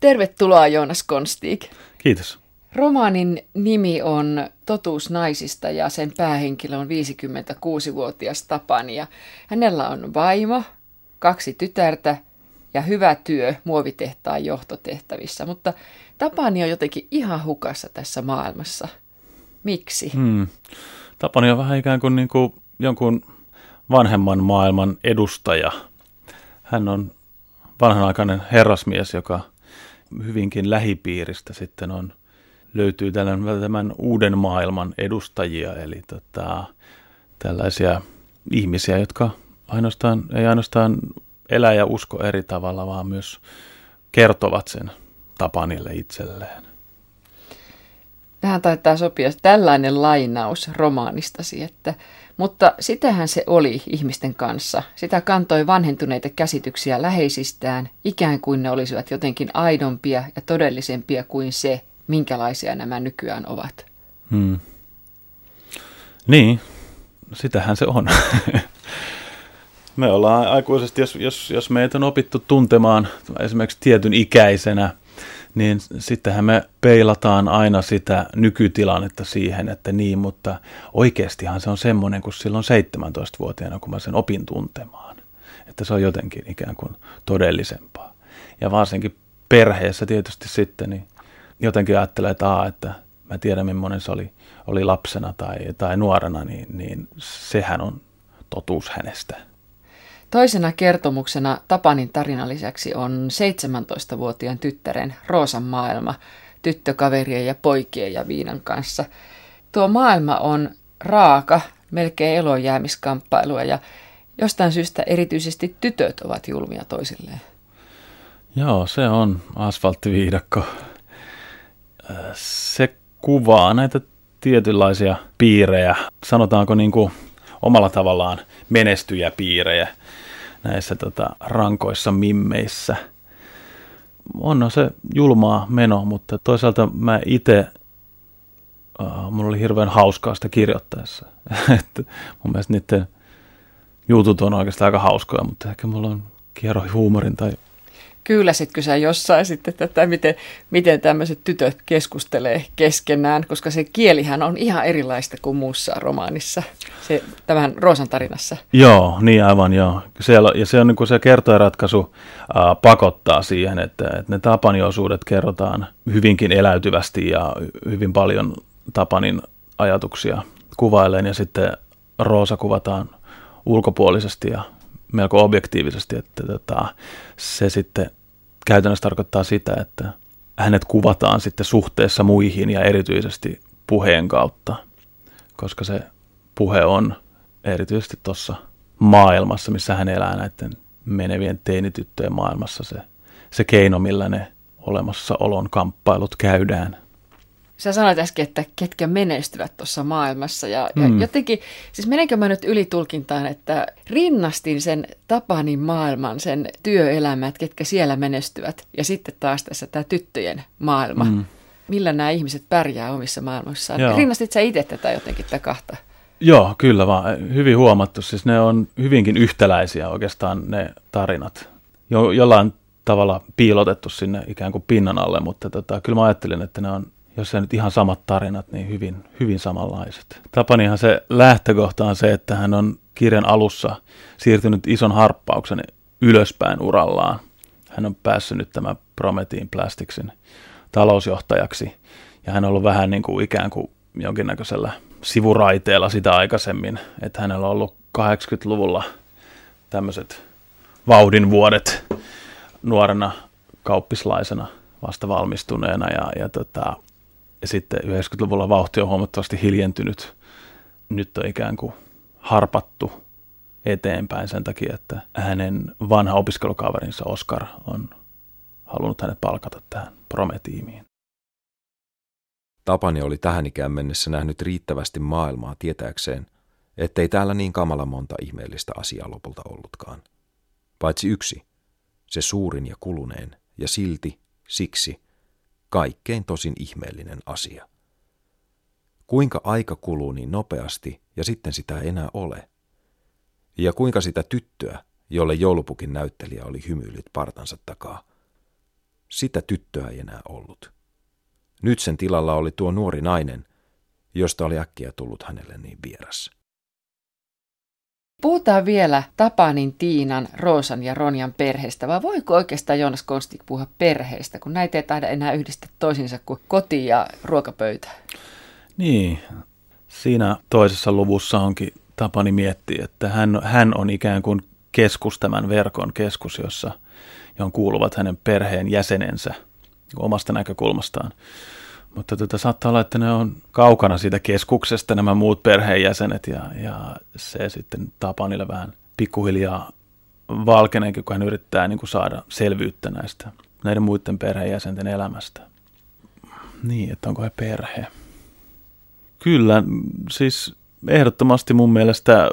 Tervetuloa Joonas Konstig. Kiitos. Romaanin nimi on Totuus naisista ja sen päähenkilö on 56-vuotias Tapani. Ja hänellä on vaimo, kaksi tytärtä ja hyvä työ muovitehtaan johtotehtävissä. Mutta Tapani on jotenkin ihan hukassa tässä maailmassa. Miksi? Hmm. Tapani on vähän ikään kuin, niin kuin jonkun vanhemman maailman edustaja. Hän on vanhanaikainen herrasmies, joka hyvinkin lähipiiristä sitten on, löytyy tällainen, tämän uuden maailman edustajia, eli tota, tällaisia ihmisiä, jotka ainoastaan, ei ainoastaan elä ja usko eri tavalla, vaan myös kertovat sen Tapanille itselleen. Tähän taitaa sopia tällainen lainaus romaanistasi, että mutta sitähän se oli ihmisten kanssa. Sitä kantoi vanhentuneita käsityksiä läheisistään, ikään kuin ne olisivat jotenkin aidompia ja todellisempia kuin se, minkälaisia nämä nykyään ovat. Hmm. Niin, sitähän se on. me ollaan aikuisesti, jos, jos, jos meitä on opittu tuntemaan esimerkiksi tietyn ikäisenä – niin sittenhän me peilataan aina sitä nykytilannetta siihen, että niin, mutta oikeastihan se on semmoinen kuin silloin 17-vuotiaana, kun mä sen opin tuntemaan. Että se on jotenkin ikään kuin todellisempaa. Ja varsinkin perheessä tietysti sitten, niin jotenkin ajattelee, että, aa, että mä tiedän, millainen se oli, oli lapsena tai, tai nuorena, niin, niin sehän on totuus hänestä. Toisena kertomuksena Tapanin tarinan lisäksi on 17-vuotiaan tyttären Roosan maailma tyttökaverien ja poikien ja viinan kanssa. Tuo maailma on raaka, melkein elonjäämiskamppailua ja jostain syystä erityisesti tytöt ovat julmia toisilleen. Joo, se on asfalttiviidakko. Se kuvaa näitä tietynlaisia piirejä, sanotaanko niin kuin omalla tavallaan menestyjäpiirejä näissä tota, rankoissa mimmeissä. On se julmaa meno, mutta toisaalta mä itse, uh, mun oli hirveän hauskaa sitä kirjoittaessa. että mun mielestä niiden jutut on oikeastaan aika hauskoja, mutta ehkä mulla on kierro huumorin tai kyyläsitkö sä jossain sitten tätä, miten, miten tämmöiset tytöt keskustelee keskenään, koska se kielihän on ihan erilaista kuin muussa romaanissa, se, tämän Roosan tarinassa. Joo, niin aivan joo. Siellä, ja se on niin kuin se kertojaratkaisu äh, pakottaa siihen, että, että ne tapaniosuudet kerrotaan hyvinkin eläytyvästi ja hyvin paljon Tapanin ajatuksia kuvailleen ja sitten Roosa kuvataan ulkopuolisesti ja melko objektiivisesti, että tota, se sitten käytännössä tarkoittaa sitä, että hänet kuvataan sitten suhteessa muihin ja erityisesti puheen kautta, koska se puhe on erityisesti tuossa maailmassa, missä hän elää näiden menevien teinityttöjen maailmassa se, se keino, millä ne olemassaolon kamppailut käydään – sä sanoit äsken, että ketkä menestyvät tuossa maailmassa. Ja, mm. ja jotenkin, siis menenkö mä nyt ylitulkintaan, että rinnastin sen Tapanin maailman, sen työelämät, ketkä siellä menestyvät. Ja sitten taas tässä tämä tyttöjen maailma. Mm. Millä nämä ihmiset pärjää omissa maailmoissaan. Joo. Rinnastit sä itse tätä jotenkin tätä kahta? Joo, kyllä vaan. Hyvin huomattu. Siis ne on hyvinkin yhtäläisiä oikeastaan ne tarinat. Jo, jollain tavalla piilotettu sinne ikään kuin pinnan alle, mutta tota, kyllä mä ajattelin, että ne on jos ei nyt ihan samat tarinat, niin hyvin, hyvin samanlaiset. Tapanihan se lähtökohta on se, että hän on kirjan alussa siirtynyt ison harppauksen ylöspäin urallaan. Hän on päässyt nyt tämän Prometiin Plasticsin talousjohtajaksi ja hän on ollut vähän niin kuin ikään kuin jonkinnäköisellä sivuraiteella sitä aikaisemmin, että hänellä on ollut 80-luvulla tämmöiset vauhdin vuodet nuorena kauppislaisena vasta valmistuneena ja, ja tota, ja sitten 90-luvulla vauhti on huomattavasti hiljentynyt. Nyt on ikään kuin harpattu eteenpäin sen takia, että hänen vanha opiskelukaverinsa Oscar on halunnut hänet palkata tähän prometiimiin. Tapani oli tähän ikään mennessä nähnyt riittävästi maailmaa tietääkseen, ettei täällä niin kamala monta ihmeellistä asiaa lopulta ollutkaan. Paitsi yksi, se suurin ja kuluneen, ja silti, siksi, kaikkein tosin ihmeellinen asia. Kuinka aika kuluu niin nopeasti ja sitten sitä ei enää ole? Ja kuinka sitä tyttöä, jolle joulupukin näyttelijä oli hymyilyt partansa takaa, Sitä tyttöä ei enää ollut. Nyt sen tilalla oli tuo nuori nainen, josta oli äkkiä tullut hänelle niin vieras. Puhutaan vielä Tapanin, Tiinan, Roosan ja Ronjan perheestä, vai voiko oikeastaan Joonas Konstik puhua perheestä, kun näitä ei taida enää yhdistää toisinsa kuin koti ja ruokapöytä? Niin, siinä toisessa luvussa onkin Tapani miettiä, että hän, hän on ikään kuin keskus, tämän verkon keskus, jossa, johon kuuluvat hänen perheen jäsenensä omasta näkökulmastaan. Mutta tota, saattaa olla, että ne on kaukana siitä keskuksesta nämä muut perheenjäsenet ja, ja se sitten Tapanille vähän pikkuhiljaa valkeneenkin, kun hän yrittää niin kuin saada selvyyttä näistä näiden muiden perheenjäsenten elämästä. Niin, että onko he perhe? Kyllä, siis ehdottomasti mun mielestä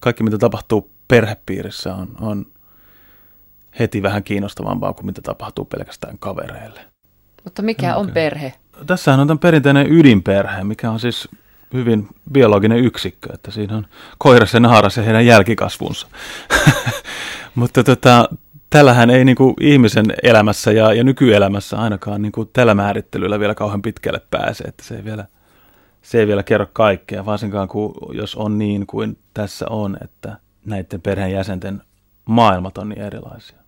kaikki mitä tapahtuu perhepiirissä on, on heti vähän kiinnostavampaa kuin mitä tapahtuu pelkästään kavereille. Mutta mikä on perhe? Tässähän on tämän perinteinen ydinperhe, mikä on siis hyvin biologinen yksikkö, että siinä on koiras ja naaras ja heidän jälkikasvunsa. Mutta tota, tällähän ei niin kuin ihmisen elämässä ja, ja nykyelämässä ainakaan kuin tällä määrittelyllä vielä kauhean pitkälle pääse, että se ei vielä, se ei vielä kerro kaikkea, varsinkaan kun, jos on niin kuin tässä on, että näiden perheenjäsenten maailmat on niin erilaisia.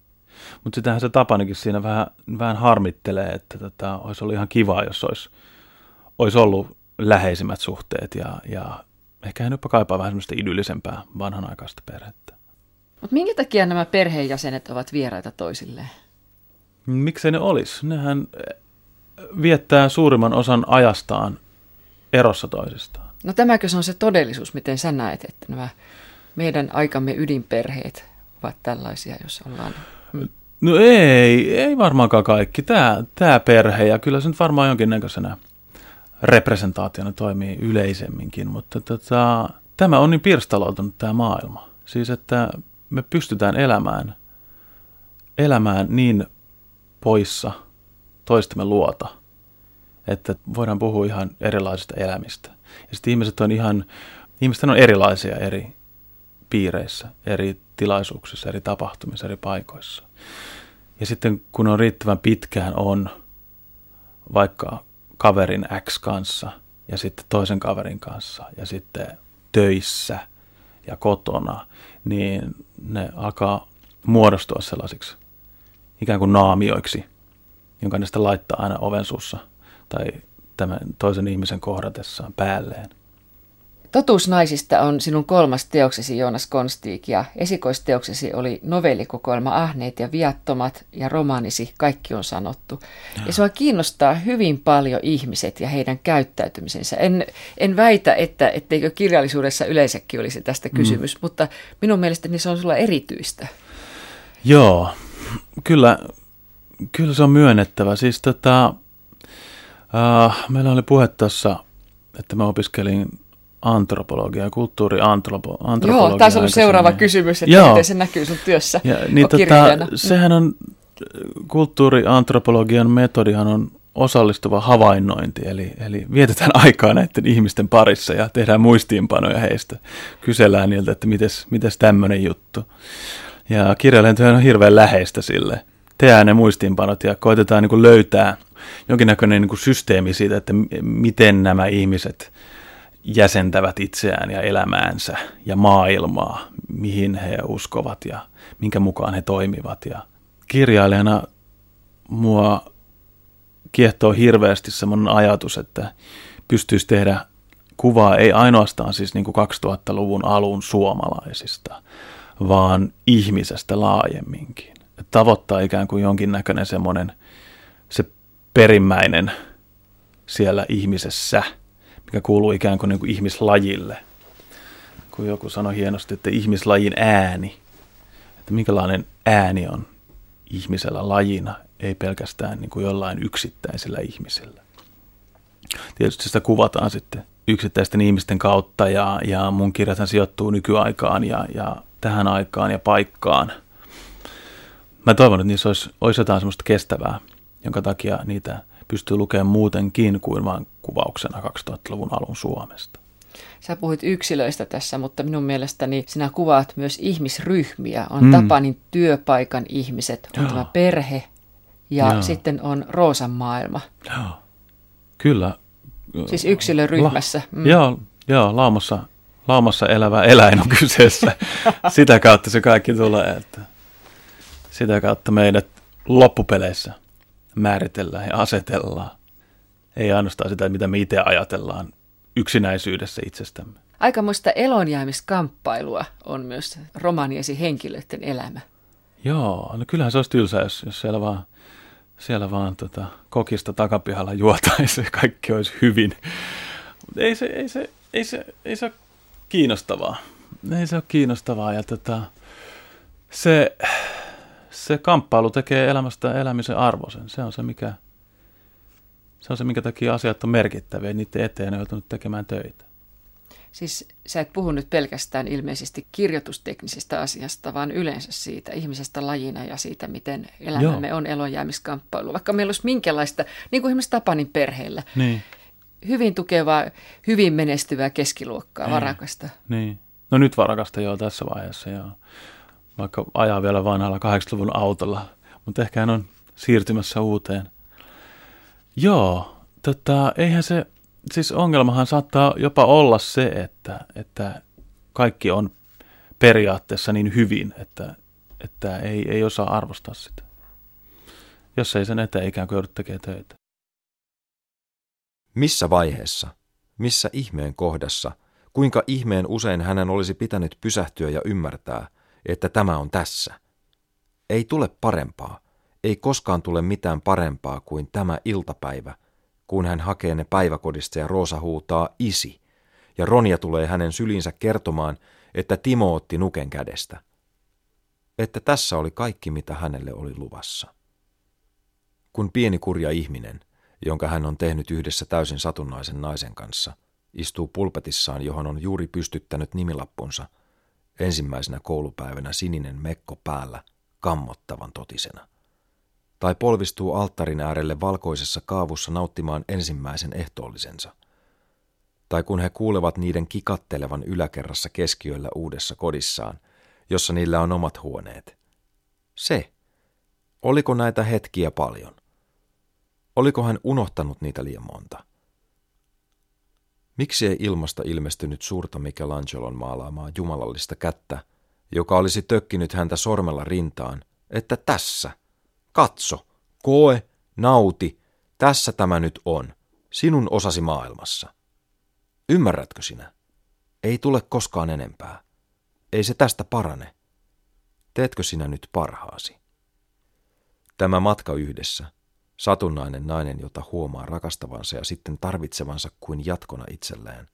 Mutta sitähän se Tapanikin siinä vähän, vähän harmittelee, että tota, olisi ollut ihan kiva, jos olisi, olisi ollut läheisimmät suhteet ja, ja ehkä hän jopa kaipaa vähän semmoista idyllisempää vanhanaikaista perhettä. Mutta minkä takia nämä perheenjäsenet ovat vieraita toisilleen? Miksei ne olisi? Nehän viettää suurimman osan ajastaan erossa toisistaan. No tämäkö se on se todellisuus, miten sä näet, että nämä meidän aikamme ydinperheet ovat tällaisia, jos ollaan No ei, ei varmaankaan kaikki. Tämä, tämä perhe ja kyllä se nyt varmaan jonkinnäköisenä representaationa toimii yleisemminkin, mutta tota, tämä on niin pirstaloitunut tämä maailma. Siis että me pystytään elämään, elämään niin poissa toistemme luota, että voidaan puhua ihan erilaisista elämistä. Ja sitten ihmiset on ihan, ihmiset on erilaisia eri piireissä, eri tilaisuuksissa, eri tapahtumissa, eri paikoissa. Ja sitten kun on riittävän pitkään on vaikka kaverin X kanssa ja sitten toisen kaverin kanssa ja sitten töissä ja kotona, niin ne alkaa muodostua sellaisiksi ikään kuin naamioiksi, jonka ne sitten laittaa aina oven suussa tai tämän toisen ihmisen kohdatessaan päälleen. Totuus naisista on sinun kolmas teoksesi Joonas Konstiik ja esikoisteoksesi oli novellikokoelma Ahneet ja viattomat ja romaanisi Kaikki on sanottu. Ja, ja sua kiinnostaa hyvin paljon ihmiset ja heidän käyttäytymisensä. En, en väitä, että etteikö kirjallisuudessa yleensäkin olisi tästä mm. kysymys, mm. mutta minun mielestäni se on sulla erityistä. Joo, kyllä, kyllä se on myönnettävä. Siis tota, uh, meillä oli puhe tuossa, että mä opiskelin antropologia, kulttuuriantropologia. Joo, taisi olla seuraava kysymys, että Joo. miten se näkyy sun työssä ja, niin tota, Sehän on, kulttuuriantropologian metodihan on osallistuva havainnointi, eli, eli vietetään aikaa näiden ihmisten parissa ja tehdään muistiinpanoja heistä. Kysellään niiltä, että mites, mites tämmöinen juttu. Ja kirjailijantyö on hirveän läheistä sille. Tehdään ne muistiinpanot ja koitetaan niin kuin löytää jonkinnäköinen niin kuin systeemi siitä, että miten nämä ihmiset – jäsentävät itseään ja elämäänsä ja maailmaa, mihin he uskovat ja minkä mukaan he toimivat. Ja kirjailijana mua kiehtoo hirveästi semmoinen ajatus, että pystyisi tehdä kuvaa ei ainoastaan siis niin kuin 2000-luvun alun suomalaisista, vaan ihmisestä laajemminkin. Tavoittaa ikään kuin jonkinnäköinen semmoinen se perimmäinen siellä ihmisessä – mikä kuuluu ikään kuin, niin kuin ihmislajille. Kun joku sanoi hienosti, että ihmislajin ääni, että minkälainen ääni on ihmisellä lajina, ei pelkästään niin kuin jollain yksittäisellä ihmisellä. Tietysti sitä kuvataan sitten yksittäisten ihmisten kautta ja, ja mun kirjathan sijoittuu nykyaikaan ja, ja tähän aikaan ja paikkaan. Mä toivon, että niissä olisi, olisi jotain semmoista kestävää, jonka takia niitä pystyy lukemaan muutenkin kuin vain kuvauksena 2000-luvun alun Suomesta. Sä puhuit yksilöistä tässä, mutta minun mielestäni sinä kuvaat myös ihmisryhmiä. On mm. Tapanin työpaikan ihmiset, on Joo. tämä perhe ja Joo. sitten on Roosan maailma. Joo. Kyllä. Siis yksilöryhmässä. La- mm. Joo, joo laumassa, laumassa elävä eläin on kyseessä. Sitä kautta se kaikki tulee, että sitä kautta meidät loppupeleissä määritellään ja asetellaan. Ei ainoastaan sitä, mitä me itse ajatellaan yksinäisyydessä itsestämme. Aikamoista elonjäämiskamppailua on myös romaniesi henkilöiden elämä. Joo, no kyllähän se olisi tylsä, jos, jos siellä vaan, siellä vaan tota, kokista takapihalla juotaisi ja kaikki olisi hyvin. Mutta ei se, ei, se, ei, se, ei se ole kiinnostavaa. Ei se ole kiinnostavaa ja tota, se, se kamppailu tekee elämästä elämisen arvoisen. Se on se, mikä, se on se, minkä takia asiat on merkittäviä. Niiden eteen on joutunut tekemään töitä. Siis sä et puhu nyt pelkästään ilmeisesti kirjoitusteknisestä asiasta, vaan yleensä siitä ihmisestä lajina ja siitä, miten elämämme Joo. on elonjäämiskamppailu. Vaikka meillä olisi minkälaista, niin kuin esimerkiksi Tapanin perheellä, niin. hyvin tukevaa, hyvin menestyvää keskiluokkaa, niin. varakasta. Niin. No nyt varakasta joo tässä vaiheessa, joo. Vaikka ajaa vielä vanhalla 80-luvun autolla, mutta ehkä hän on siirtymässä uuteen. Joo, tota, eihän se, siis ongelmahan saattaa jopa olla se, että, että kaikki on periaatteessa niin hyvin, että, että ei, ei osaa arvostaa sitä. Jos ei sen eteen ikään kuin joudu tekemään töitä. Missä vaiheessa, missä ihmeen kohdassa, kuinka ihmeen usein hänen olisi pitänyt pysähtyä ja ymmärtää, että tämä on tässä. Ei tule parempaa, ei koskaan tule mitään parempaa kuin tämä iltapäivä – kun hän hakee ne päiväkodista ja Roosa huutaa isi, ja Ronja tulee hänen sylinsä kertomaan, että Timo otti nuken kädestä. Että tässä oli kaikki, mitä hänelle oli luvassa. Kun pieni kurja ihminen, jonka hän on tehnyt yhdessä täysin satunnaisen naisen kanssa, istuu pulpetissaan, johon on juuri pystyttänyt nimilappunsa, ensimmäisenä koulupäivänä sininen mekko päällä, kammottavan totisena tai polvistuu alttarin äärelle valkoisessa kaavussa nauttimaan ensimmäisen ehtoollisensa. Tai kun he kuulevat niiden kikattelevan yläkerrassa keskiöllä uudessa kodissaan, jossa niillä on omat huoneet. Se. Oliko näitä hetkiä paljon? Oliko hän unohtanut niitä liian monta? Miksi ei ilmasta ilmestynyt suurta Michelangelon maalaamaa jumalallista kättä, joka olisi tökkinyt häntä sormella rintaan, että tässä, Katso, koe, nauti, tässä tämä nyt on, sinun osasi maailmassa. Ymmärrätkö sinä? Ei tule koskaan enempää. Ei se tästä parane. Teetkö sinä nyt parhaasi? Tämä matka yhdessä, satunnainen nainen, jota huomaa rakastavansa ja sitten tarvitsevansa kuin jatkona itselleen.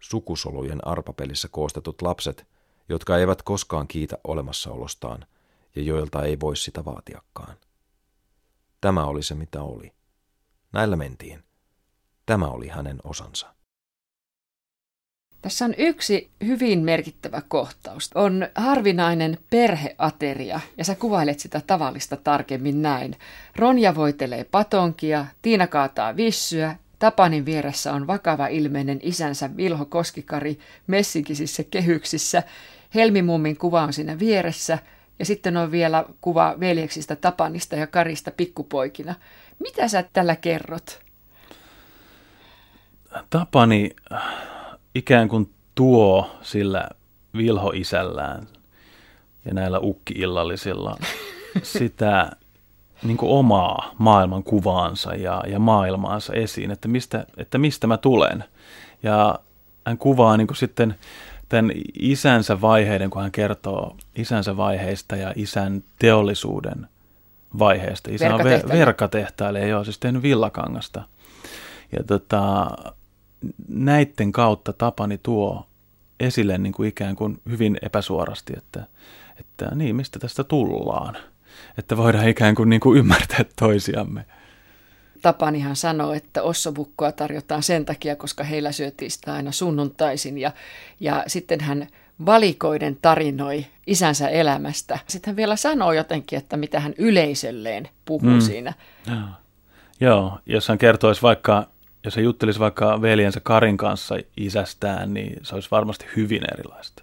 Sukusolujen arpapelissä koostetut lapset, jotka eivät koskaan kiitä olemassaolostaan – ja joilta ei voi sitä vaatiakaan. Tämä oli se, mitä oli. Näillä mentiin. Tämä oli hänen osansa. Tässä on yksi hyvin merkittävä kohtaus. On harvinainen perheateria, ja sä kuvailet sitä tavallista tarkemmin näin. Ronja voitelee patonkia, Tiina kaataa vissyä, Tapanin vieressä on vakava ilmeinen isänsä Vilho Koskikari messinkisissä kehyksissä. Helmimummin kuva on siinä vieressä – ja sitten on vielä kuva veljeksistä Tapanista ja Karista pikkupoikina. Mitä sä tällä kerrot? Tapani ikään kuin tuo sillä vilhoisällään ja näillä ukkiillallisilla sitä niin kuin omaa maailman kuvaansa ja, ja maailmaansa esiin, että mistä, että mistä mä tulen. Ja hän kuvaa niin kuin sitten tämän isänsä vaiheiden, kun hän kertoo isänsä vaiheista ja isän teollisuuden vaiheesta. Isä on ver- verkatehtailija, joo, siis tehnyt villakangasta. Ja tota, näiden kautta Tapani tuo esille niin kuin ikään kuin hyvin epäsuorasti, että, että niin, mistä tästä tullaan. Että voidaan ikään kuin, niin kuin ymmärtää toisiamme. Tapanihan sanoi, että ossobukkoa tarjotaan sen takia, koska heillä syötiin sitä aina sunnuntaisin. Ja, ja sitten hän valikoiden tarinoi isänsä elämästä. Sitten hän vielä sanoi jotenkin, että mitä hän yleisölleen puhuu mm. siinä. Joo. Joo, jos hän kertoisi vaikka jos hän juttelisi vaikka veljensä Karin kanssa isästään, niin se olisi varmasti hyvin erilaista.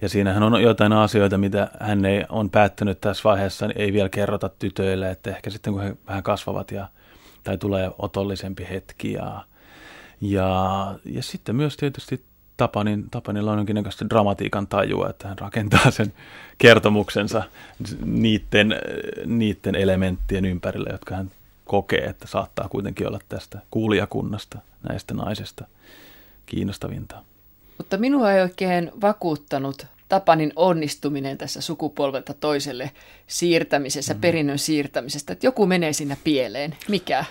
Ja siinähän on jotain asioita, mitä hän ei on päättänyt tässä vaiheessa, niin ei vielä kerrota tytöille, että ehkä sitten kun he vähän kasvavat ja, tai tulee otollisempi hetki. Ja, ja, ja sitten myös tietysti Tapanin, Tapanilla on jonkinnäköistä dramatiikan tajua, että hän rakentaa sen kertomuksensa niiden, niiden elementtien ympärille, jotka hän kokee, että saattaa kuitenkin olla tästä kuulijakunnasta, näistä naisista kiinnostavinta. Mutta minua ei oikein vakuuttanut Tapanin onnistuminen tässä sukupolvelta toiselle siirtämisessä, mm. perinnön siirtämisestä, että joku menee siinä pieleen. Mikä?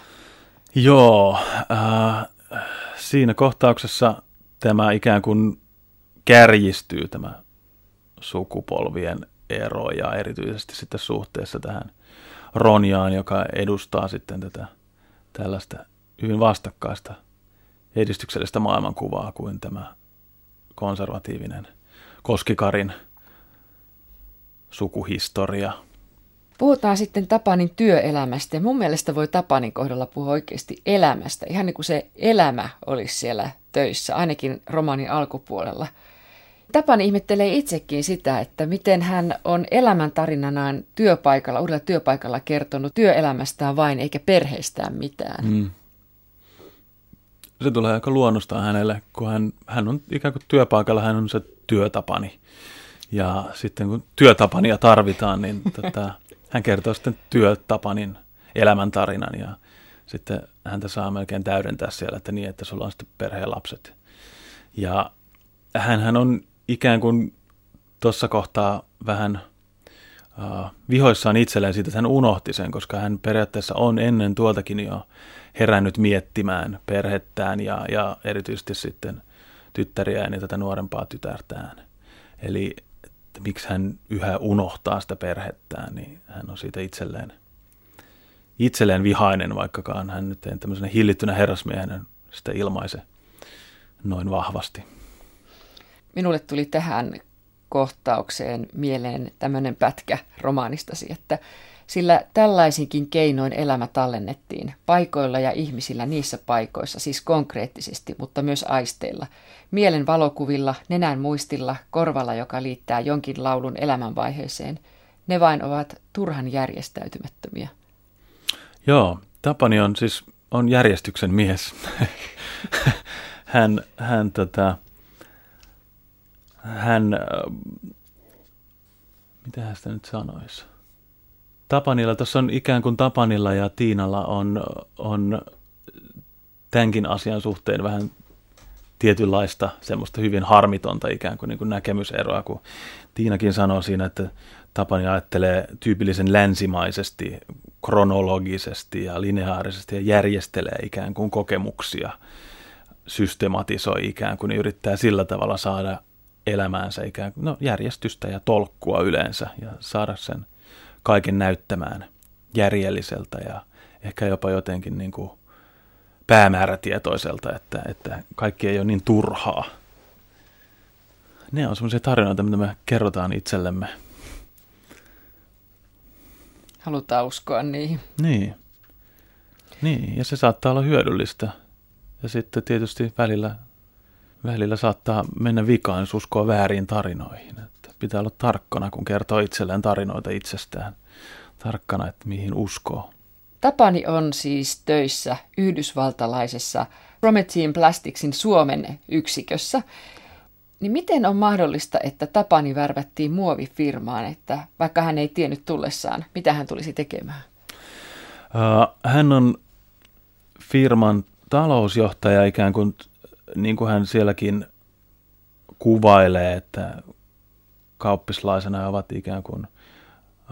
Joo, äh, siinä kohtauksessa tämä ikään kuin kärjistyy tämä sukupolvien ero ja erityisesti sitten suhteessa tähän Ronjaan, joka edustaa sitten tätä tällaista hyvin vastakkaista edistyksellistä maailmankuvaa kuin tämä konservatiivinen Koskikarin sukuhistoria. Puhutaan sitten Tapanin työelämästä mun mielestä voi Tapanin kohdalla puhua oikeasti elämästä. Ihan niin kuin se elämä olisi siellä töissä, ainakin romanin alkupuolella. Tapani ihmettelee itsekin sitä, että miten hän on elämäntarinanaan työpaikalla, uudella työpaikalla kertonut työelämästään vain eikä perheestään mitään. Mm se tulee aika luonnostaan hänelle, kun hän, hän on ikään kuin työpaikalla, hän on se työtapani. Ja sitten kun työtapania tarvitaan, niin tota, hän kertoo sitten työtapanin elämäntarinan ja sitten häntä saa melkein täydentää siellä, että niin, että sulla on sitten perheen lapset. Ja hän on ikään kuin tuossa kohtaa vähän uh, vihoissaan itselleen siitä, että hän unohti sen, koska hän periaatteessa on ennen tuoltakin jo herännyt miettimään perhettään ja, ja erityisesti sitten tyttäriään ja tätä nuorempaa tytärtään. Eli että miksi hän yhä unohtaa sitä perhettään, niin hän on siitä itselleen, itselleen vihainen, vaikkakaan hän nyt ei tämmöisenä hillittynä herrasmiehenä sitä ilmaise noin vahvasti. Minulle tuli tähän kohtaukseen mieleen tämmöinen pätkä romaanistasi, että sillä tällaisinkin keinoin elämä tallennettiin, paikoilla ja ihmisillä niissä paikoissa, siis konkreettisesti, mutta myös aisteilla, mielen valokuvilla, nenän muistilla, korvalla, joka liittää jonkin laulun elämänvaiheeseen. Ne vain ovat turhan järjestäytymättömiä. Joo, Tapani on siis on järjestyksen mies. hän, hän, tota, hän, äh, mitä hän sitä nyt sanoisi? Tapanilla, tuossa on ikään kuin Tapanilla ja Tiinalla on, on tämänkin asian suhteen vähän tietynlaista semmoista hyvin harmitonta ikään kuin, niin kuin näkemyseroa, kun Tiinakin sanoo siinä, että Tapani ajattelee tyypillisen länsimaisesti, kronologisesti ja lineaarisesti ja järjestelee ikään kuin kokemuksia, systematisoi ikään kuin, niin yrittää sillä tavalla saada elämäänsä ikään kuin no, järjestystä ja tolkkua yleensä ja saada sen kaiken näyttämään järjelliseltä ja ehkä jopa jotenkin niin kuin päämäärätietoiselta, että, että kaikki ei ole niin turhaa. Ne on semmoisia tarinoita, mitä me kerrotaan itsellemme. Halutaan uskoa niihin. Niin. Niin, ja se saattaa olla hyödyllistä. Ja sitten tietysti välillä, välillä saattaa mennä vikaan, jos uskoo väärin tarinoihin pitää olla tarkkana, kun kertoo itselleen tarinoita itsestään. Tarkkana, että mihin uskoo. Tapani on siis töissä yhdysvaltalaisessa Promethean Plasticsin Suomen yksikössä. Niin miten on mahdollista, että Tapani värvättiin muovifirmaan, että vaikka hän ei tiennyt tullessaan, mitä hän tulisi tekemään? hän on firman talousjohtaja ikään kuin, niin kuin hän sielläkin kuvailee, että kauppislaisena ovat ikään kuin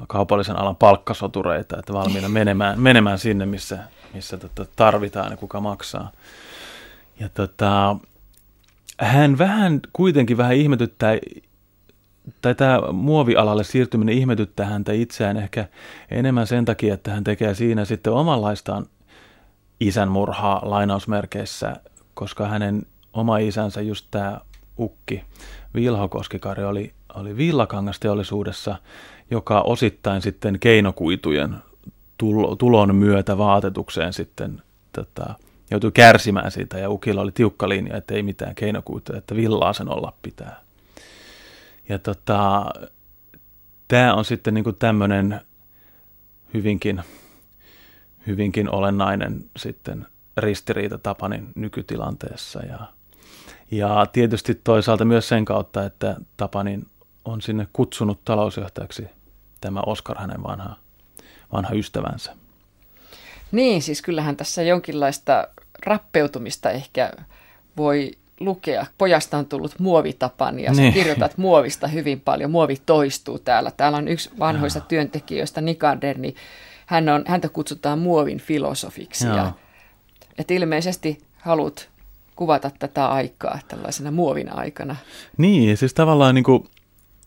kaupallisen alan palkkasotureita, että valmiina menemään, menemään sinne, missä, missä tota tarvitaan ja kuka maksaa. Ja tota, hän vähän kuitenkin vähän ihmetyttää, tai tämä muovialalle siirtyminen ihmetyttää häntä itseään ehkä enemmän sen takia, että hän tekee siinä sitten omanlaistaan isänmurhaa lainausmerkeissä, koska hänen oma isänsä, just tämä ukki Vilho Koskikari, oli oli villakangasteollisuudessa, joka osittain sitten keinokuitujen tulon myötä vaatetukseen sitten tota, joutui kärsimään siitä ja Ukilla oli tiukka linja, että ei mitään keinokuuta, että villaa sen olla pitää. Ja tota, tämä on sitten niin tämmöinen hyvinkin, hyvinkin olennainen sitten ristiriita Tapanin nykytilanteessa. Ja, ja tietysti toisaalta myös sen kautta, että Tapanin on sinne kutsunut talousjohtajaksi tämä Oskar hänen vanha, vanha ystävänsä. Niin, siis kyllähän tässä jonkinlaista rappeutumista ehkä voi lukea. Pojasta on tullut muovitapani ja niin. kirjoitat muovista hyvin paljon. Muovi toistuu täällä. Täällä on yksi vanhoista Jaa. työntekijöistä, Nikander, niin hän on, häntä kutsutaan muovin filosofiksi. Ja, et ilmeisesti haluat kuvata tätä aikaa tällaisena muovin aikana. Niin, siis tavallaan niin kuin,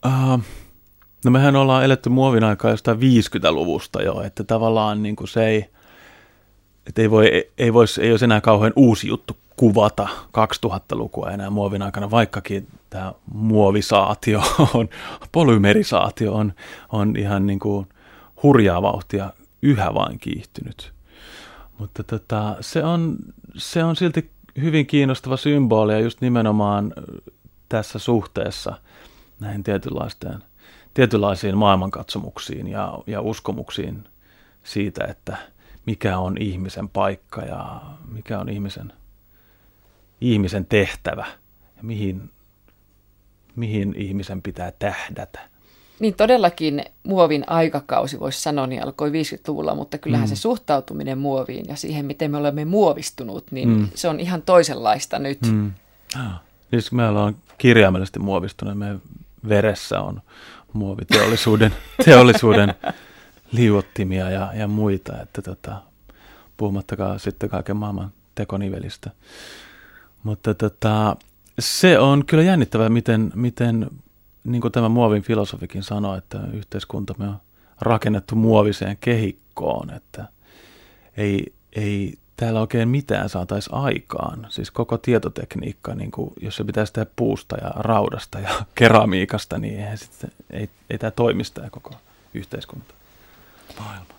uh, no mehän ollaan eletty muovin aikaa jostain 50-luvusta jo, että tavallaan niin kuin se ei, että ei, voi, ei, vois, ei olisi enää kauhean uusi juttu kuvata 2000-lukua enää muovin aikana, vaikkakin tämä muovisaatio on, polymerisaatio on, on ihan niin kuin hurjaa vauhtia yhä vain kiihtynyt. Mutta tota, se, on, se on silti hyvin kiinnostava symboli ja just nimenomaan tässä suhteessa näihin tietynlaisten, tietynlaisiin maailmankatsomuksiin ja, ja uskomuksiin siitä, että mikä on ihmisen paikka ja mikä on ihmisen, ihmisen tehtävä ja mihin, mihin ihmisen pitää tähdätä. Niin todellakin muovin aikakausi, voisi sanoa, niin alkoi 50-luvulla, mutta kyllähän mm. se suhtautuminen muoviin ja siihen, miten me olemme muovistunut, niin mm. se on ihan toisenlaista nyt. Mm. Ah. Siis me ollaan kirjaimellisesti muovistuneet, meidän veressä on muoviteollisuuden teollisuuden liuottimia ja, ja muita, että tota, puhumattakaan sitten kaiken maailman tekonivelistä. Mutta tota, se on kyllä jännittävää, miten, miten niin kuin tämä muovin filosofikin sanoi, että yhteiskuntamme on rakennettu muoviseen kehikkoon, että ei, ei täällä oikein mitään saataisi aikaan. Siis koko tietotekniikka, niin kuin, jos se pitäisi tehdä puusta ja raudasta ja keramiikasta, niin eihän sitten, ei, ei tämä toimisi tämä koko yhteiskunta maailma.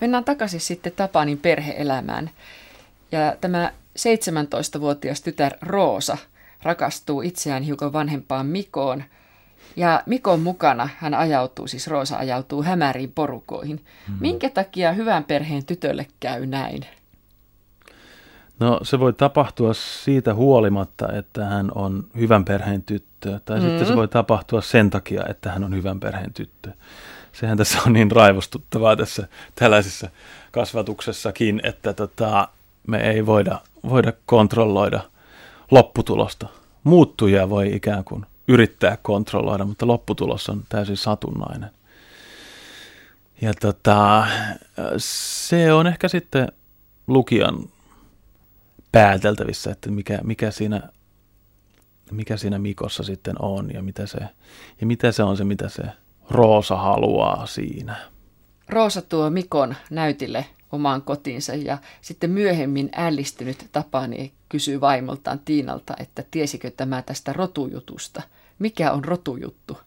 Mennään takaisin sitten Tapanin perheelämään. Ja tämä 17-vuotias tytär Roosa rakastuu itseään hiukan vanhempaan Mikoon – ja Mikon mukana hän ajautuu, siis Roosa ajautuu hämäriin porukoihin. Mm. Minkä takia hyvän perheen tytölle käy näin? No se voi tapahtua siitä huolimatta, että hän on hyvän perheen tyttö, tai mm. sitten se voi tapahtua sen takia, että hän on hyvän perheen tyttö. Sehän tässä on niin raivostuttavaa tässä tällaisessa kasvatuksessakin, että tota, me ei voida, voida kontrolloida lopputulosta. Muuttujia voi ikään kuin yrittää kontrolloida, mutta lopputulos on täysin satunnainen. Ja tota, se on ehkä sitten lukijan pääteltävissä, että mikä, mikä, siinä, mikä siinä Mikossa sitten on ja mitä, se, ja mitä se on se, mitä se Roosa haluaa siinä. Roosa tuo Mikon näytille omaan kotiinsa ja sitten myöhemmin ällistynyt Tapani kysyy vaimoltaan Tiinalta, että tiesikö tämä tästä rotujutusta – mikä on rotujuttu?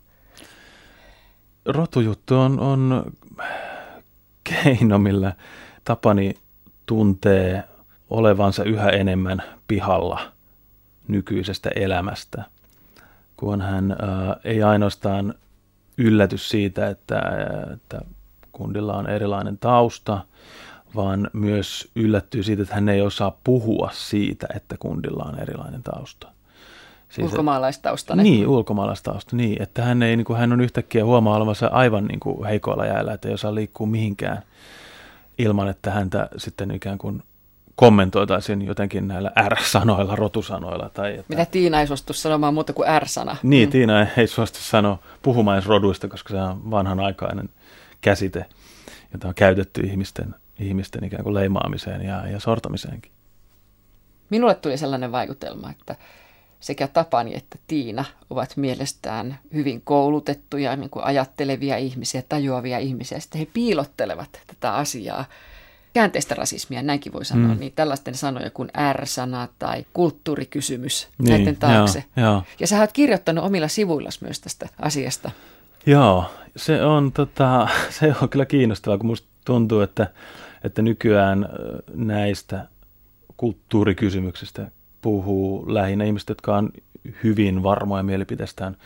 Rotujuttu on, on keino, millä Tapani tuntee olevansa yhä enemmän pihalla nykyisestä elämästä, kun hän ää, ei ainoastaan ylläty siitä, että, että kundilla on erilainen tausta, vaan myös yllättyy siitä, että hän ei osaa puhua siitä, että kundilla on erilainen tausta. Siis, ulkomaalaistaustainen. Niin, ulkomaalaistausta, niin. Että hän, ei, niin kuin, hän on yhtäkkiä huomaa olevansa aivan niin kuin heikoilla jäällä, että ei osaa liikkua mihinkään ilman, että häntä sitten ikään kuin kommentoitaisiin jotenkin näillä R-sanoilla, rotusanoilla. Tai että... Mitä Tiina ei suostu sanomaan muuta kuin R-sana. Niin, mm. Tiina ei suostu sanoa puhumaan edes roduista, koska se on vanhanaikainen käsite, jota on käytetty ihmisten, ihmisten ikään kuin leimaamiseen ja, ja sortamiseenkin. Minulle tuli sellainen vaikutelma, että sekä Tapani että Tiina ovat mielestään hyvin koulutettuja, niin kuin ajattelevia ihmisiä, tajuavia ihmisiä. Sitten he piilottelevat tätä asiaa, käänteistä rasismia, näinkin voi sanoa, mm. niin tällaisten sanoja kuin R-sana tai kulttuurikysymys niin, näiden taakse. Joo, joo. Ja sä oot kirjoittanut omilla sivuillasi myös tästä asiasta. Joo, se on, tota, se on kyllä kiinnostavaa, kun musta tuntuu, että, että nykyään näistä kulttuurikysymyksistä puhuu lähinnä ihmiset, jotka on hyvin varmoja mielipiteestään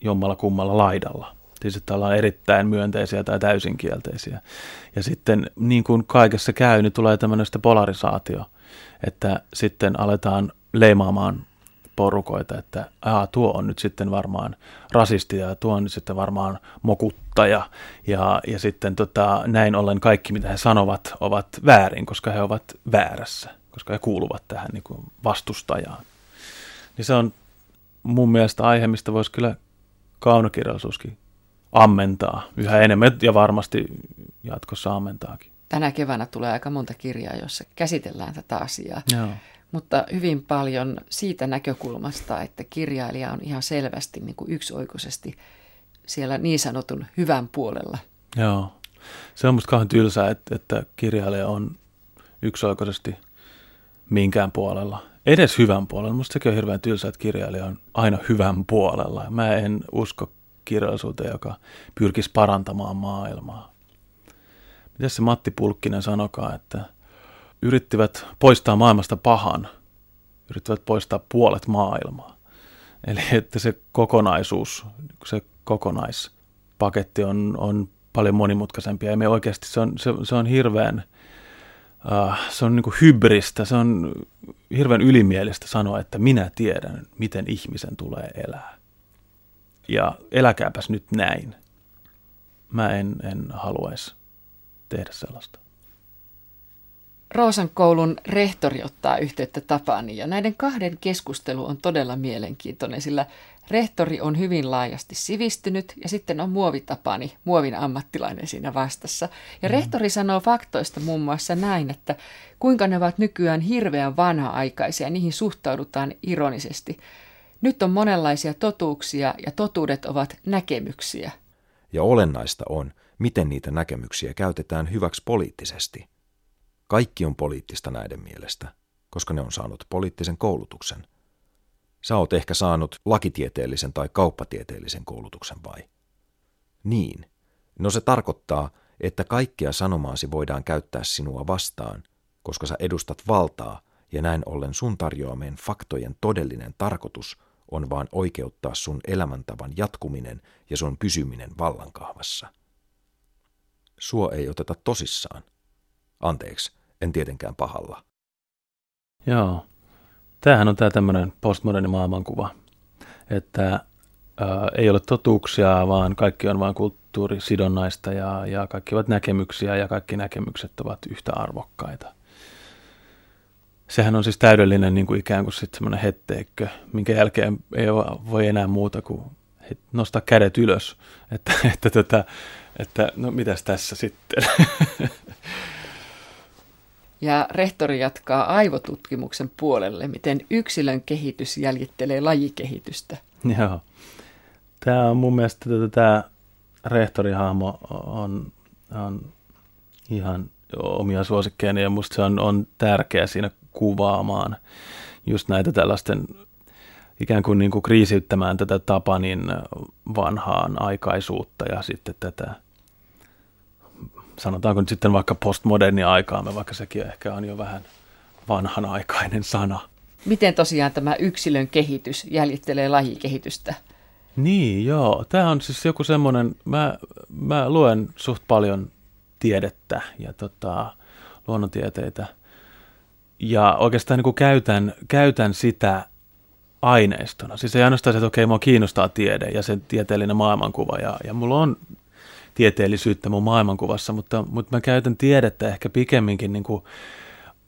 jommalla kummalla laidalla. Siis että ollaan erittäin myönteisiä tai täysin kielteisiä. Ja sitten niin kuin kaikessa käy, niin tulee tämmöinen polarisaatio, että sitten aletaan leimaamaan porukoita, että Aa, tuo on nyt sitten varmaan rasisti ja tuo on nyt sitten varmaan mokuttaja ja, ja sitten tota, näin ollen kaikki mitä he sanovat ovat väärin, koska he ovat väärässä, koska he kuuluvat tähän niin kuin vastustajaan. Niin se on mun mielestä aihe, mistä voisi kyllä kaunokirjallisuuskin ammentaa yhä enemmän ja varmasti jatkossa ammentaakin. Tänä keväänä tulee aika monta kirjaa, jossa käsitellään tätä asiaa. Joo. Mutta hyvin paljon siitä näkökulmasta, että kirjailija on ihan selvästi niin kuin yksioikoisesti siellä niin sanotun hyvän puolella. Joo. Se on musta kauhean tylsää, että, että kirjailija on yksioikoisesti minkään puolella. Edes hyvän puolella. Musta sekin on hirveän tylsää, että kirjailija on aina hyvän puolella. Mä en usko kirjallisuuteen, joka pyrkisi parantamaan maailmaa. Miten se Matti Pulkkinen sanokaa, että yrittivät poistaa maailmasta pahan, yrittivät poistaa puolet maailmaa. Eli että se kokonaisuus, se kokonaispaketti on, on paljon monimutkaisempi ja me oikeasti se on, se, se on hirveän, uh, se on niin kuin hybristä, se on hirveän ylimielistä sanoa, että minä tiedän, miten ihmisen tulee elää ja eläkääpäs nyt näin. Mä en, en haluaisi tehdä sellaista. Roosan koulun rehtori ottaa yhteyttä Tapaani ja näiden kahden keskustelu on todella mielenkiintoinen, sillä rehtori on hyvin laajasti sivistynyt ja sitten on muovitapani, muovin ammattilainen siinä vastassa. Ja mm. rehtori sanoo faktoista muun muassa näin, että kuinka ne ovat nykyään hirveän vanha-aikaisia ja niihin suhtaudutaan ironisesti. Nyt on monenlaisia totuuksia ja totuudet ovat näkemyksiä. Ja olennaista on, miten niitä näkemyksiä käytetään hyväksi poliittisesti. Kaikki on poliittista näiden mielestä, koska ne on saanut poliittisen koulutuksen. Sä oot ehkä saanut lakitieteellisen tai kauppatieteellisen koulutuksen vai? Niin. No se tarkoittaa, että kaikkea sanomaasi voidaan käyttää sinua vastaan, koska sä edustat valtaa ja näin ollen sun tarjoamien faktojen todellinen tarkoitus – on vaan oikeuttaa sun elämäntavan jatkuminen ja sun pysyminen vallankahvassa. Sua ei oteta tosissaan. Anteeksi, en tietenkään pahalla. Joo. Tämähän on tämä tämmöinen postmoderni maailmankuva, että ää, ei ole totuuksia, vaan kaikki on vain kulttuurisidonnaista ja, ja kaikki ovat näkemyksiä ja kaikki näkemykset ovat yhtä arvokkaita sehän on siis täydellinen niin kuin ikään kuin sitten semmoinen hetteikkö, minkä jälkeen ei voi enää muuta kuin nostaa kädet ylös, että, että, että, että no mitäs tässä sitten. Ja rehtori jatkaa aivotutkimuksen puolelle, miten yksilön kehitys jäljittelee lajikehitystä. Joo. Tämä on mun mielestä tämä rehtorihahmo on, on ihan omia suosikkeeni ja musta se on, on tärkeä siinä kuvaamaan just näitä tällaisten ikään kuin, niin kuin kriisiyttämään tätä Tapanin vanhaan aikaisuutta ja sitten tätä, sanotaanko nyt sitten vaikka postmodernia aikaamme, vaikka sekin ehkä on jo vähän vanhanaikainen sana. Miten tosiaan tämä yksilön kehitys jäljittelee lajikehitystä? Niin, joo. Tämä on siis joku semmoinen, mä, mä luen suht paljon tiedettä ja tota, luonnontieteitä – ja oikeastaan niin kuin käytän, käytän sitä aineistona. Siis ei ainoastaan se, että okei, mua kiinnostaa tiede ja sen tieteellinen maailmankuva ja, ja mulla on tieteellisyyttä mun maailmankuvassa, mutta, mutta mä käytän tiedettä ehkä pikemminkin niin kuin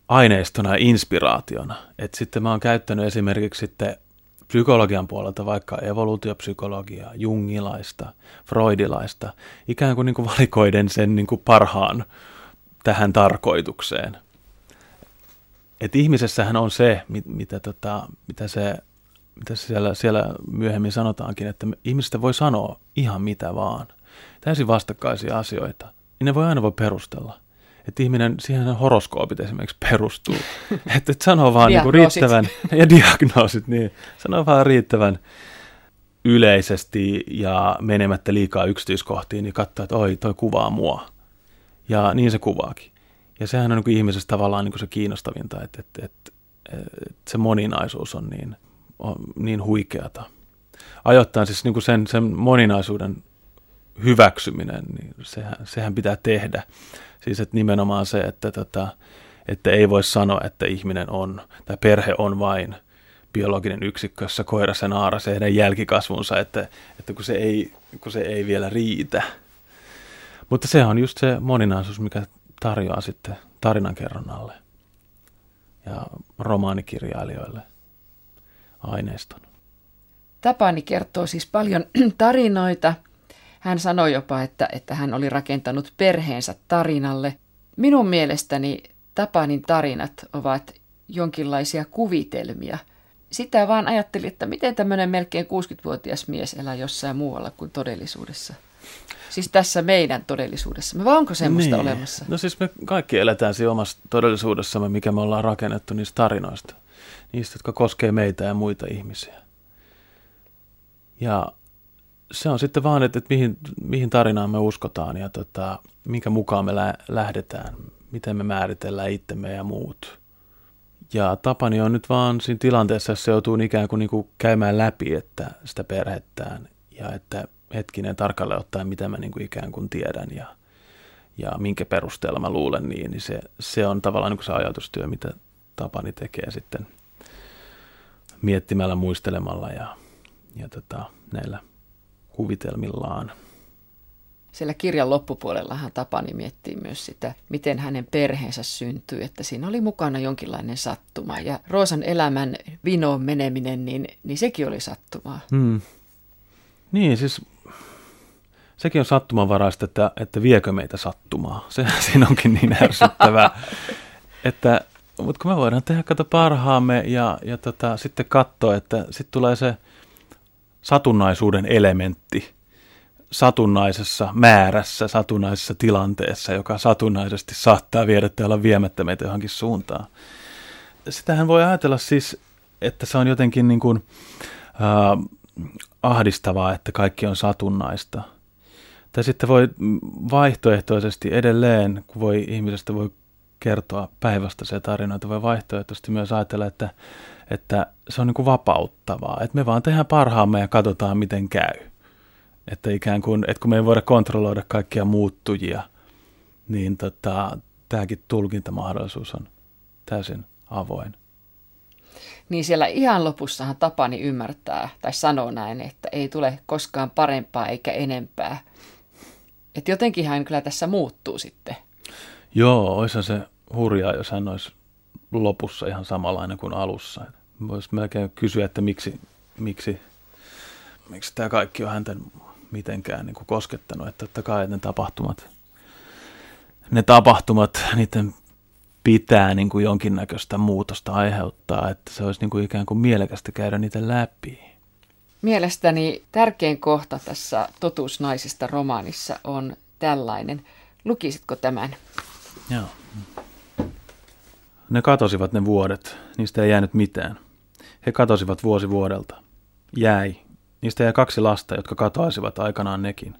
aineistona ja inspiraationa. Et sitten mä oon käyttänyt esimerkiksi sitten psykologian puolelta vaikka evoluutiopsykologiaa, jungilaista, freudilaista, ikään kuin, niin kuin valikoiden sen niin kuin parhaan tähän tarkoitukseen – että ihmisessähän on se, mit, mitä, tota, mitä se mitä siellä, siellä myöhemmin sanotaankin, että ihmistä voi sanoa ihan mitä vaan. Täysin vastakkaisia asioita. Ja ne voi aina voi perustella. Että ihminen, siihen horoskoopit esimerkiksi perustuu. että et sanoo vaan niinku riittävän, ja diagnoosit, niin. Sanoo vaan riittävän yleisesti ja menemättä liikaa yksityiskohtiin, niin katsoo, että oi, toi kuvaa mua. Ja niin se kuvaakin. Ja sehän on niin kuin ihmisessä tavallaan niin kuin se kiinnostavinta, että, että, että, että se moninaisuus on niin, on niin huikeata. Ajoittain siis niin kuin sen, sen moninaisuuden hyväksyminen, niin sehän, sehän pitää tehdä. Siis että nimenomaan se, että, tota, että ei voi sanoa, että ihminen on, tai perhe on vain biologinen yksikkö, jossa koira sen naara heidän jälkikasvunsa, että, että kun, se ei, kun se ei vielä riitä. Mutta se on just se moninaisuus, mikä tarjoaa sitten tarinankerronnalle ja romaanikirjailijoille aineiston. Tapani kertoo siis paljon tarinoita. Hän sanoi jopa, että, että hän oli rakentanut perheensä tarinalle. Minun mielestäni Tapanin tarinat ovat jonkinlaisia kuvitelmia. Sitä vaan ajattelin, että miten tämmöinen melkein 60-vuotias mies elää jossain muualla kuin todellisuudessa. Siis tässä meidän todellisuudessamme, vai onko semmoista niin. olemassa? No siis me kaikki eletään siinä omassa todellisuudessamme, mikä me ollaan rakennettu niistä tarinoista. Niistä, jotka koskee meitä ja muita ihmisiä. Ja se on sitten vaan, että, että mihin, mihin tarinaan me uskotaan ja tota, minkä mukaan me lä- lähdetään, miten me määritellään itsemme ja muut. Ja Tapani on nyt vaan siinä tilanteessa, se joutuu ikään kuin, niin kuin käymään läpi että sitä perhettään ja että hetkinen tarkalleen ottaen, mitä mä niin kuin ikään kuin tiedän ja, ja minkä perusteella mä luulen niin, niin se, se on tavallaan niin se ajatustyö, mitä Tapani tekee sitten miettimällä, muistelemalla ja, ja tota, näillä kuvitelmillaan. Siellä kirjan loppupuolellahan Tapani miettii myös sitä, miten hänen perheensä syntyi, että siinä oli mukana jonkinlainen sattuma. Ja Roosan elämän vinoon meneminen, niin, niin sekin oli sattumaa. Hmm. Niin, siis sekin on sattumanvaraista, että, että viekö meitä sattumaa. Se siinä onkin niin ärsyttävää. että, mutta kun me voidaan tehdä kato parhaamme ja, ja tota, sitten katsoa, että sitten tulee se satunnaisuuden elementti satunnaisessa määrässä, satunnaisessa tilanteessa, joka satunnaisesti saattaa viedä tai olla viemättä meitä johonkin suuntaan. Sitähän voi ajatella siis, että se on jotenkin niin kuin, äh, ahdistavaa, että kaikki on satunnaista – tai sitten voi vaihtoehtoisesti edelleen, kun voi ihmisestä voi kertoa päivästä se tarinoita, voi vaihtoehtoisesti myös ajatella, että, että se on niin kuin vapauttavaa. Että me vaan tehdään parhaamme ja katsotaan, miten käy. Että ikään kuin, että kun me ei voida kontrolloida kaikkia muuttujia, niin tota, tämäkin tulkintamahdollisuus on täysin avoin. Niin siellä ihan lopussahan Tapani ymmärtää tai sanoo näin, että ei tule koskaan parempaa eikä enempää – että jotenkin hän kyllä tässä muuttuu sitten. Joo, olisi se hurjaa, jos hän olisi lopussa ihan samanlainen kuin alussa. Voisi melkein kysyä, että miksi, miksi, miksi tämä kaikki on häntä mitenkään niin kuin koskettanut. Että totta kai ne tapahtumat, ne tapahtumat, niiden pitää niin kuin jonkinnäköistä muutosta aiheuttaa, että se olisi niin kuin ikään kuin mielekästä käydä niitä läpi. Mielestäni tärkein kohta tässä Totuusnaisista romaanissa on tällainen. Lukisitko tämän? Joo. Ne katosivat ne vuodet, niistä ei jäänyt mitään. He katosivat vuosi vuodelta. Jäi. Niistä jäi kaksi lasta, jotka katoaisivat aikanaan nekin.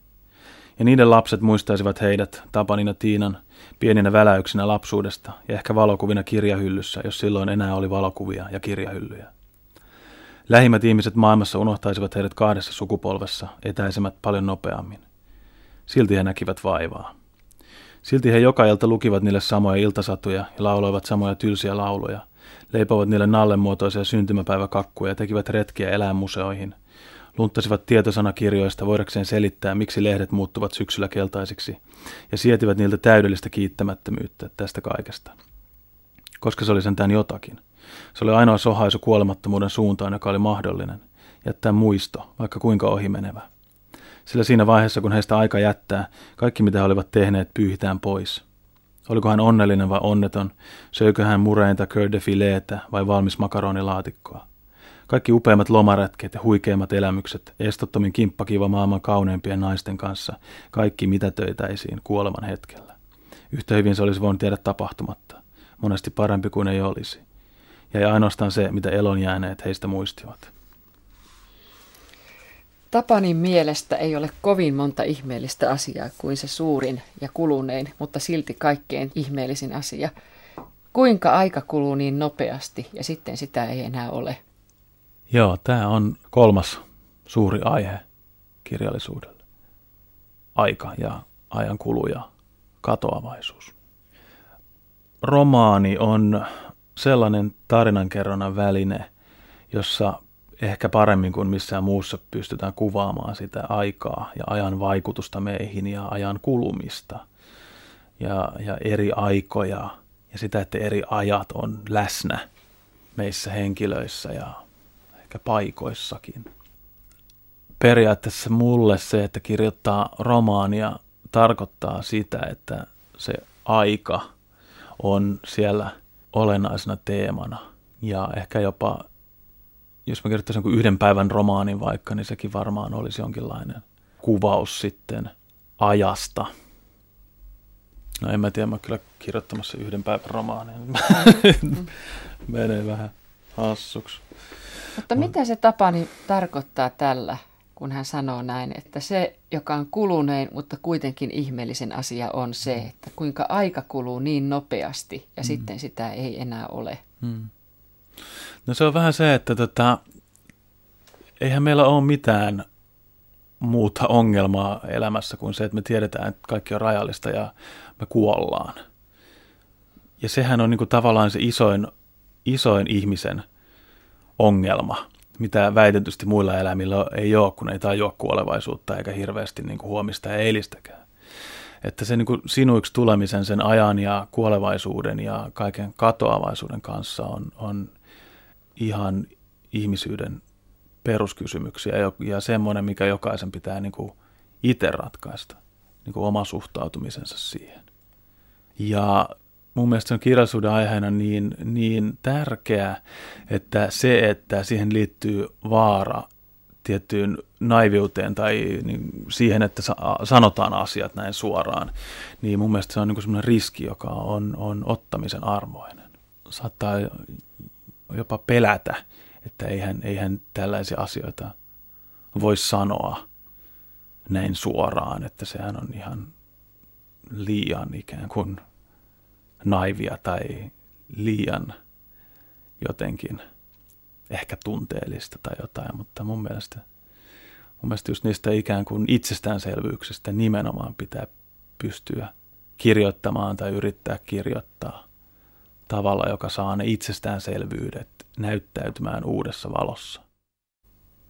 Ja niiden lapset muistaisivat heidät, Tapanina Tiinan, pieninä väläyksinä lapsuudesta ja ehkä valokuvina kirjahyllyssä, jos silloin enää oli valokuvia ja kirjahyllyjä. Lähimmät ihmiset maailmassa unohtaisivat heidät kahdessa sukupolvessa, etäisemmät paljon nopeammin. Silti he näkivät vaivaa. Silti he joka ilta lukivat niille samoja iltasatuja ja lauloivat samoja tylsiä lauluja, leipovat niille nallenmuotoisia syntymäpäiväkakkuja ja tekivät retkiä eläinmuseoihin. Lunttasivat tietosanakirjoista voidakseen selittää, miksi lehdet muuttuvat syksyllä keltaisiksi, ja sietivät niiltä täydellistä kiittämättömyyttä tästä kaikesta. Koska se oli sentään jotakin – se oli ainoa sohaisu kuolemattomuuden suuntaan, joka oli mahdollinen. Jättää muisto, vaikka kuinka ohimenevä. Sillä siinä vaiheessa, kun heistä aika jättää, kaikki mitä he olivat tehneet pyyhitään pois. Oliko hän onnellinen vai onneton? Söikö hän mureinta cœur de filetä vai valmis makaronilaatikkoa? Kaikki upeimmat lomaretket ja huikeimmat elämykset, estottomin kimppakiva maailman kauneimpien naisten kanssa, kaikki mitätöitäisiin kuoleman hetkellä. Yhtä hyvin se olisi voinut tehdä tapahtumatta. Monesti parempi kuin ei olisi jäi ainoastaan se, mitä elon jääneet heistä muistivat. Tapanin mielestä ei ole kovin monta ihmeellistä asiaa kuin se suurin ja kulunein, mutta silti kaikkein ihmeellisin asia. Kuinka aika kuluu niin nopeasti ja sitten sitä ei enää ole? Joo, tämä on kolmas suuri aihe kirjallisuudelle. Aika ja ajan kulu ja katoavaisuus. Romaani on sellainen tarinankerronnan väline, jossa ehkä paremmin kuin missään muussa pystytään kuvaamaan sitä aikaa ja ajan vaikutusta meihin ja ajan kulumista ja, ja eri aikoja ja sitä, että eri ajat on läsnä meissä henkilöissä ja ehkä paikoissakin. Periaatteessa mulle se, että kirjoittaa romaania, tarkoittaa sitä, että se aika on siellä olennaisena teemana ja ehkä jopa jos mä kirjoittaisin yhden päivän romaanin vaikka, niin sekin varmaan olisi jonkinlainen kuvaus sitten ajasta. No en mä tiedä, mä kyllä kirjoittamassa yhden päivän romaanin. Menee vähän hassuksi. Mutta mitä se Tapani tarkoittaa tällä, kun hän sanoo näin, että se, joka on kulunein, mutta kuitenkin ihmeellisen asia on se, että kuinka aika kuluu niin nopeasti ja mm. sitten sitä ei enää ole. Mm. No se on vähän se, että tota, eihän meillä ole mitään muuta ongelmaa elämässä kuin se, että me tiedetään, että kaikki on rajallista ja me kuollaan. Ja sehän on niin kuin tavallaan se isoin, isoin ihmisen ongelma, mitä väitetysti muilla elämillä ei ole, kun ei tajua kuolevaisuutta eikä hirveästi niin kuin huomista ja eilistäkään. Että se niin sinuiksi tulemisen sen ajan ja kuolevaisuuden ja kaiken katoavaisuuden kanssa on, on ihan ihmisyyden peruskysymyksiä ja semmoinen, mikä jokaisen pitää niin kuin itse ratkaista, niin kuin oma suhtautumisensa siihen. Ja mun mielestä se on kirjallisuuden aiheena niin, niin tärkeä, että se, että siihen liittyy vaara tiettyyn naiviuteen tai niin siihen, että sanotaan asiat näin suoraan, niin mun mielestä se on niin semmoinen riski, joka on, on ottamisen armoinen. Saattaa jopa pelätä, että eihän, eihän tällaisia asioita voi sanoa näin suoraan, että sehän on ihan liian ikään kuin naivia tai liian jotenkin ehkä tunteellista tai jotain, mutta mun mielestä, mun mielestä just niistä ikään kuin itsestäänselvyyksistä nimenomaan pitää pystyä kirjoittamaan tai yrittää kirjoittaa tavalla, joka saa ne itsestäänselvyydet näyttäytymään uudessa valossa.